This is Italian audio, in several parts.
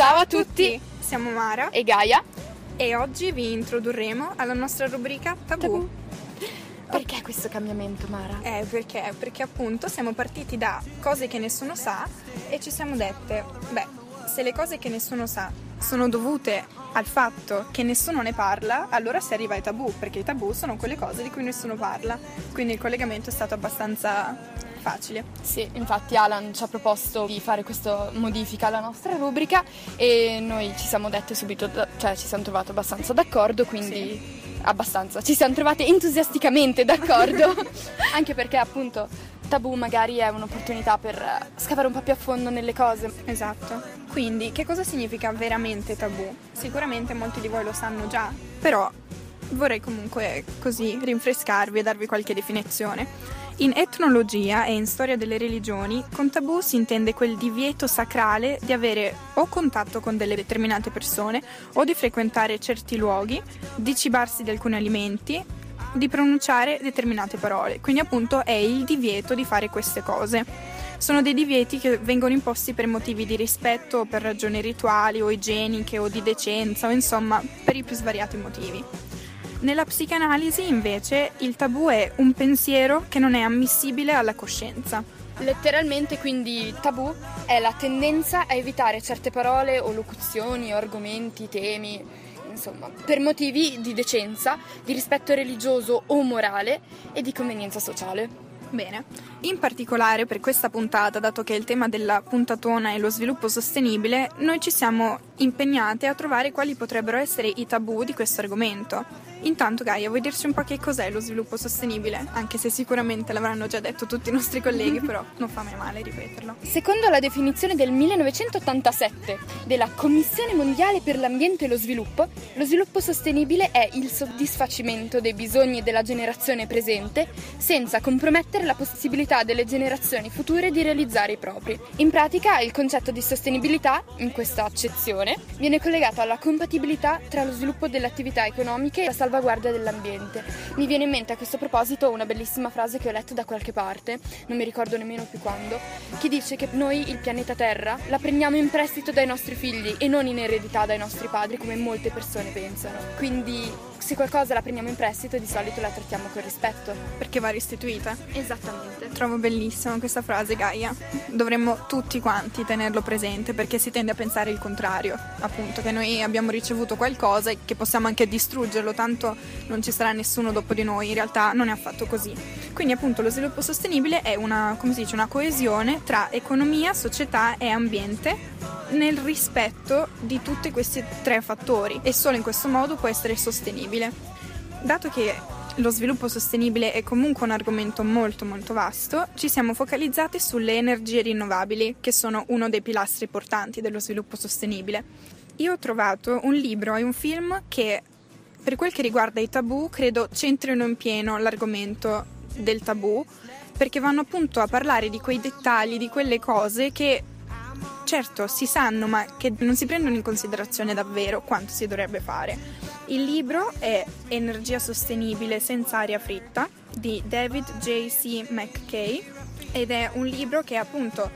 Ciao a tutti, siamo Mara e Gaia e oggi vi introdurremo alla nostra rubrica Tabù. Tabù. Perché questo cambiamento, Mara? Eh, perché? Perché appunto siamo partiti da cose che nessuno sa e ci siamo dette, beh, se le cose che nessuno sa sono dovute al fatto che nessuno ne parla, allora si arriva ai tabù, perché i tabù sono quelle cose di cui nessuno parla. Quindi il collegamento è stato abbastanza facile. Sì, infatti Alan ci ha proposto di fare questa modifica alla nostra rubrica e noi ci siamo dette subito, cioè ci siamo trovate abbastanza d'accordo, quindi sì. abbastanza, ci siamo trovate entusiasticamente d'accordo, anche perché appunto tabù magari è un'opportunità per scavare un po' più a fondo nelle cose. Esatto. Quindi, che cosa significa veramente tabù? Sicuramente molti di voi lo sanno già, però vorrei comunque così rinfrescarvi e darvi qualche definizione. In etnologia e in storia delle religioni, con tabù si intende quel divieto sacrale di avere o contatto con delle determinate persone o di frequentare certi luoghi, di cibarsi di alcuni alimenti, di pronunciare determinate parole. Quindi appunto è il divieto di fare queste cose. Sono dei divieti che vengono imposti per motivi di rispetto per ragioni rituali o igieniche o di decenza o insomma per i più svariati motivi. Nella psicanalisi invece il tabù è un pensiero che non è ammissibile alla coscienza. Letteralmente quindi tabù è la tendenza a evitare certe parole o locuzioni o argomenti, temi, insomma, per motivi di decenza, di rispetto religioso o morale e di convenienza sociale. Bene, in particolare per questa puntata, dato che il tema della puntatona è lo sviluppo sostenibile, noi ci siamo impegnate a trovare quali potrebbero essere i tabù di questo argomento. Intanto Gaia, vuoi dirci un po' che cos'è lo sviluppo sostenibile? Anche se sicuramente l'avranno già detto tutti i nostri colleghi, però non fa mai male ripeterlo. Secondo la definizione del 1987 della Commissione Mondiale per l'Ambiente e lo Sviluppo, lo sviluppo sostenibile è il soddisfacimento dei bisogni della generazione presente senza compromettere la possibilità delle generazioni future di realizzare i propri. In pratica, il concetto di sostenibilità, in questa accezione, viene collegato alla compatibilità tra lo sviluppo delle attività economiche e la salvaguardia salvaguardia dell'ambiente. Mi viene in mente a questo proposito una bellissima frase che ho letto da qualche parte, non mi ricordo nemmeno più quando, che dice che noi il pianeta Terra la prendiamo in prestito dai nostri figli e non in eredità dai nostri padri come molte persone pensano. Quindi se qualcosa la prendiamo in prestito di solito la trattiamo con rispetto. Perché va restituita? Esattamente. Trovo bellissima questa frase Gaia. Dovremmo tutti quanti tenerlo presente perché si tende a pensare il contrario, appunto che noi abbiamo ricevuto qualcosa e che possiamo anche distruggerlo, tanto non ci sarà nessuno dopo di noi, in realtà non è affatto così. Quindi appunto lo sviluppo sostenibile è una, dice, una coesione tra economia, società e ambiente nel rispetto di tutti questi tre fattori e solo in questo modo può essere sostenibile. Dato che lo sviluppo sostenibile è comunque un argomento molto molto vasto, ci siamo focalizzati sulle energie rinnovabili, che sono uno dei pilastri portanti dello sviluppo sostenibile. Io ho trovato un libro e un film che, per quel che riguarda i tabù, credo centrino in pieno l'argomento del tabù, perché vanno appunto a parlare di quei dettagli, di quelle cose che certo si sanno ma che non si prendono in considerazione davvero quanto si dovrebbe fare. Il libro è Energia sostenibile senza aria fritta di David J.C. McKay ed è un libro che appunto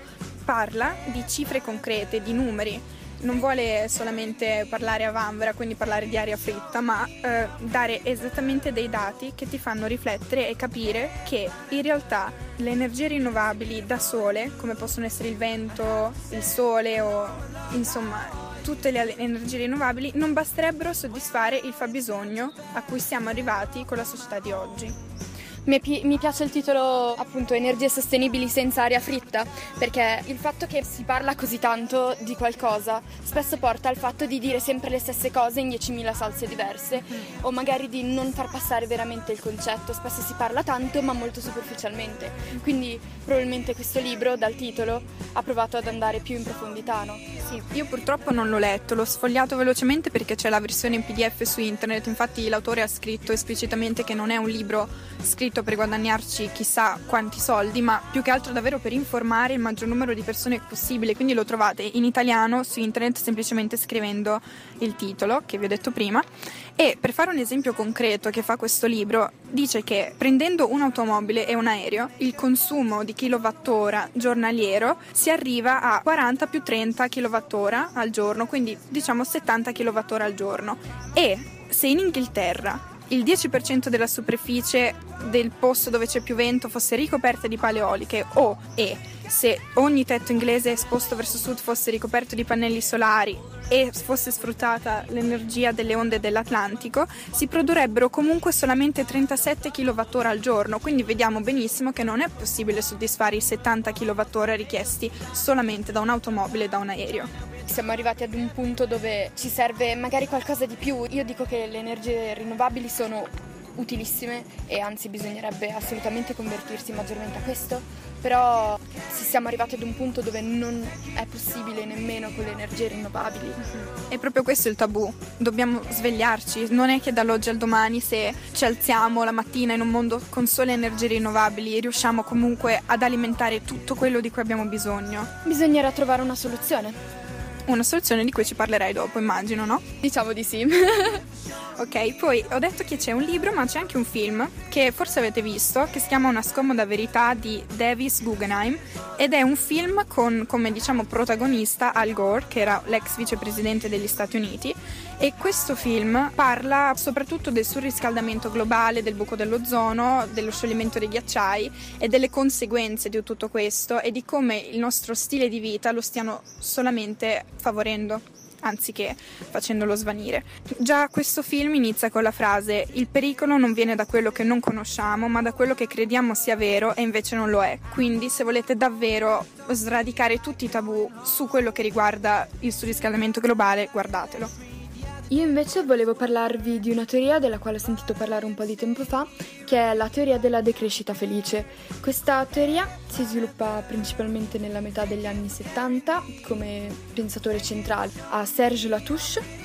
parla di cifre concrete, di numeri non vuole solamente parlare a vanvera, quindi parlare di aria fritta, ma eh, dare esattamente dei dati che ti fanno riflettere e capire che in realtà le energie rinnovabili da sole, come possono essere il vento, il sole o insomma tutte le energie rinnovabili, non basterebbero a soddisfare il fabbisogno a cui siamo arrivati con la società di oggi. Mi, mi, piace il titolo appunto Energie sostenibili senza aria fritta perché il fatto che si parla così tanto di qualcosa spesso porta al fatto di dire sempre le stesse cose in 10.000 salse diverse o magari di non far passare veramente il concetto. Spesso si parla tanto ma molto superficialmente. Quindi probabilmente questo libro dal titolo ha provato ad andare più in profondità, no? Sì, io purtroppo non l'ho letto, l'ho sfogliato velocemente perché c'è la versione in PDF su internet, infatti l'autore ha scritto esplicitamente che non è un libro scritto scritto per guadagnarci chissà quanti soldi, ma più che altro davvero per informare il maggior numero di persone possibile. Quindi lo trovate in italiano su internet semplicemente scrivendo il titolo che vi ho detto prima E per fare un esempio concreto che fa questo libro, dice che prendendo un'automobile e un aereo, il consumo di kilowattora giornaliero si arriva a 40 più 30 kilowattora al giorno, quindi diciamo 70 kilowattora al giorno. E se in Inghilterra il 10% della superficie del posto dove c'è più vento fosse ricoperta di pale eoliche o e se ogni tetto inglese esposto verso sud fosse ricoperto di pannelli solari e fosse sfruttata l'energia delle onde dell'Atlantico, si produrrebbero comunque solamente 37 kWh al giorno, quindi vediamo benissimo che non è possibile soddisfare i 70 kWh richiesti solamente da un'automobile e da un aereo. Siamo arrivati ad un punto dove ci serve magari qualcosa di più. Io dico che le energie rinnovabili sono utilissime e anzi bisognerebbe assolutamente convertirsi maggiormente a questo, però siamo arrivati ad un punto dove non è possibile nemmeno con le energie rinnovabili. È proprio questo il tabù, dobbiamo svegliarci, non è che dall'oggi al domani se ci alziamo la mattina in un mondo con sole energie rinnovabili riusciamo comunque ad alimentare tutto quello di cui abbiamo bisogno. Bisognerà trovare una soluzione. Una soluzione di cui ci parlerai dopo, immagino, no? Diciamo di sì. ok, poi ho detto che c'è un libro, ma c'è anche un film che forse avete visto, che si chiama Una scomoda verità di Davis Guggenheim ed è un film con come diciamo protagonista Al Gore, che era l'ex vicepresidente degli Stati Uniti e questo film parla soprattutto del surriscaldamento globale, del buco dell'ozono, dello scioglimento dei ghiacciai e delle conseguenze di tutto questo e di come il nostro stile di vita lo stiano solamente favorendo anziché facendolo svanire. Già questo film inizia con la frase il pericolo non viene da quello che non conosciamo, ma da quello che crediamo sia vero e invece non lo è. Quindi se volete davvero sradicare tutti i tabù su quello che riguarda il surriscaldamento globale, guardatelo. Io invece volevo parlarvi di una teoria della quale ho sentito parlare un po' di tempo fa, che è la teoria della decrescita felice. Questa teoria si sviluppa principalmente nella metà degli anni 70 come pensatore centrale a Serge Latouche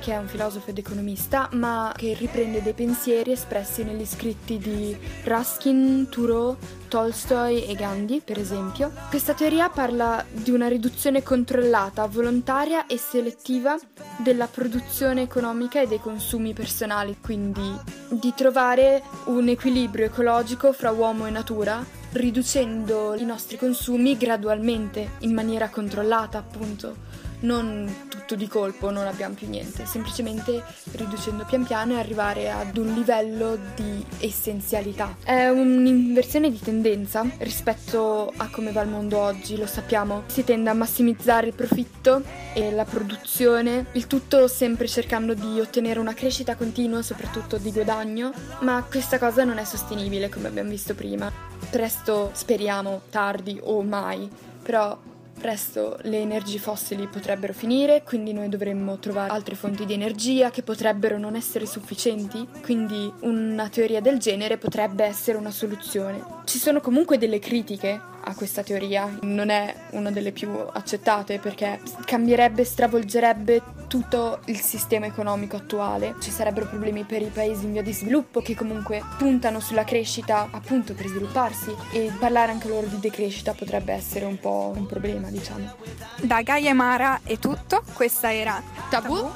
che è un filosofo ed economista, ma che riprende dei pensieri espressi negli scritti di Ruskin, Thoreau, Tolstoi e Gandhi, per esempio. Questa teoria parla di una riduzione controllata, volontaria e selettiva della produzione economica e dei consumi personali, quindi di trovare un equilibrio ecologico fra uomo e natura, riducendo i nostri consumi gradualmente, in maniera controllata, appunto non tutto di colpo, non abbiamo più niente, semplicemente riducendo pian piano e arrivare ad un livello di essenzialità. È un'inversione di tendenza rispetto a come va il mondo oggi, lo sappiamo. Si tende a massimizzare il profitto e la produzione, il tutto sempre cercando di ottenere una crescita continua, soprattutto di guadagno, ma questa cosa non è sostenibile come abbiamo visto prima. Presto, speriamo, tardi o mai, però Presto le energie fossili potrebbero finire, quindi noi dovremmo trovare altre fonti di energia che potrebbero non essere sufficienti, quindi una teoria del genere potrebbe essere una soluzione. Ci sono comunque delle critiche a questa teoria, non è una delle più accettate perché cambierebbe, stravolgerebbe tutto il sistema economico attuale. Ci sarebbero problemi per i paesi in via di sviluppo che comunque puntano sulla crescita appunto per svilupparsi e parlare anche loro di decrescita potrebbe essere un po' un problema, diciamo. Da Gaia e Mara è tutto, questa era Tabù, Tabù.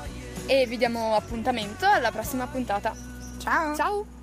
e vi diamo appuntamento alla prossima puntata. Ciao! Ciao!